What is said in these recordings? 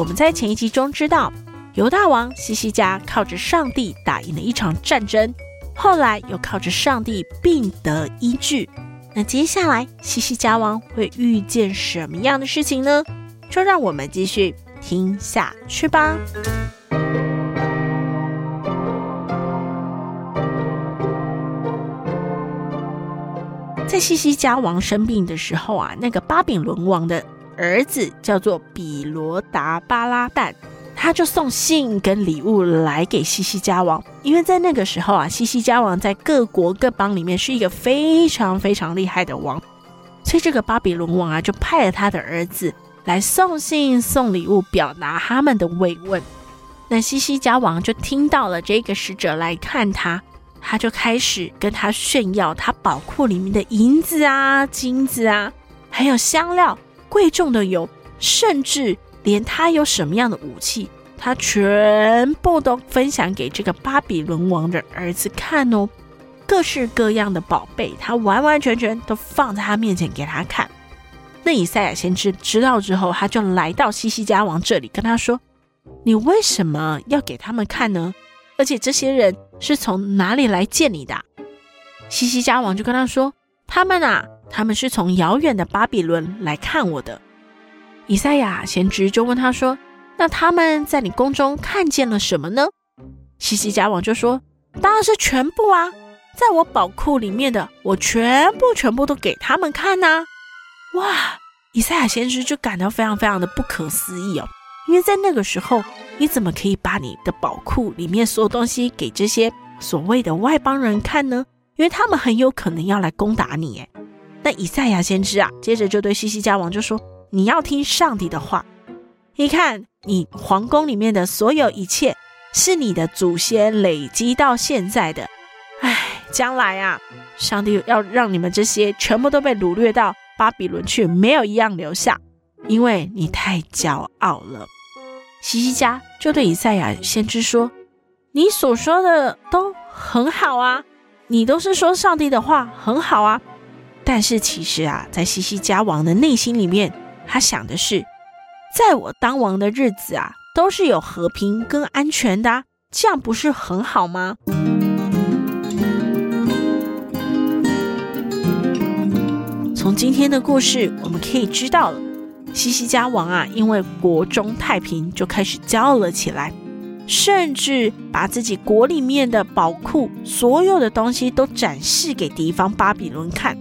我们在前一集中知道，犹大王西西家靠着上帝打赢了一场战争，后来又靠着上帝病得医治。那接下来西西家王会遇见什么样的事情呢？就让我们继续听下去吧。在西西家王生病的时候啊，那个巴比伦王的。儿子叫做比罗达巴拉旦，他就送信跟礼物来给西西家王，因为在那个时候啊，西西家王在各国各邦里面是一个非常非常厉害的王，所以这个巴比伦王啊，就派了他的儿子来送信送礼物，表达他们的慰问。那西西家王就听到了这个使者来看他，他就开始跟他炫耀他宝库里面的银子啊、金子啊，还有香料。贵重的油，甚至连他有什么样的武器，他全部都分享给这个巴比伦王的儿子看哦。各式各样的宝贝，他完完全全都放在他面前给他看。那以赛亚先知知道之后，他就来到西西家王这里，跟他说：“你为什么要给他们看呢？而且这些人是从哪里来见你的？”西西家王就跟他说：“他们啊。”他们是从遥远的巴比伦来看我的。以赛亚先知就问他说：“那他们在你宫中看见了什么呢？”西西家王就说：“当然是全部啊，在我宝库里面的，我全部全部都给他们看呐、啊！”哇！以赛亚先知就感到非常非常的不可思议哦，因为在那个时候，你怎么可以把你的宝库里面所有东西给这些所谓的外邦人看呢？因为他们很有可能要来攻打你，诶那以赛亚先知啊，接着就对西西家王就说：“你要听上帝的话。你看，你皇宫里面的所有一切，是你的祖先累积到现在的。唉，将来啊，上帝要让你们这些全部都被掳掠到巴比伦去，没有一样留下，因为你太骄傲了。”西西家就对以赛亚先知说：“你所说的都很好啊，你都是说上帝的话，很好啊。”但是其实啊，在西西家王的内心里面，他想的是，在我当王的日子啊，都是有和平跟安全的，这样不是很好吗？从今天的故事，我们可以知道了，西西家王啊，因为国中太平，就开始骄傲了起来，甚至把自己国里面的宝库所有的东西都展示给敌方巴比伦看。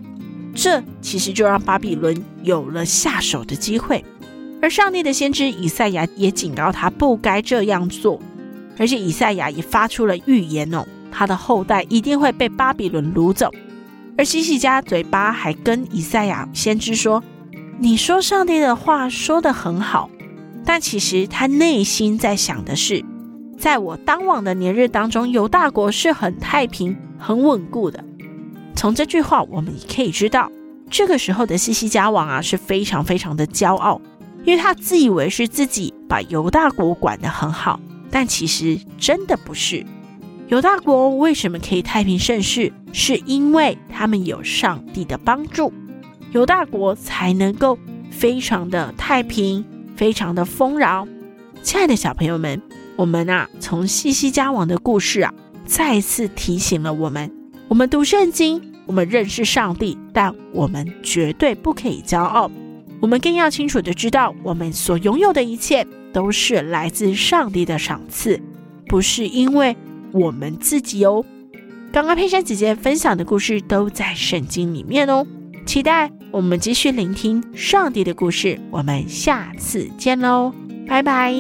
这其实就让巴比伦有了下手的机会，而上帝的先知以赛亚也警告他不该这样做，而且以赛亚也发出了预言哦，他的后代一定会被巴比伦掳走。而西西家嘴巴还跟以赛亚先知说：“你说上帝的话说得很好，但其实他内心在想的是，在我当王的年日当中，犹大国是很太平、很稳固的。”从这句话，我们也可以知道，这个时候的西西家王啊是非常非常的骄傲，因为他自以为是自己把犹大国管得很好，但其实真的不是。犹大国为什么可以太平盛世？是因为他们有上帝的帮助，犹大国才能够非常的太平，非常的丰饶。亲爱的小朋友们，我们啊从西西家王的故事啊，再次提醒了我们。我们读圣经，我们认识上帝，但我们绝对不可以骄傲。我们更要清楚地知道，我们所拥有的一切都是来自上帝的赏赐，不是因为我们自己哦。刚刚佩珊姐姐分享的故事都在圣经里面哦。期待我们继续聆听上帝的故事。我们下次见喽，拜拜。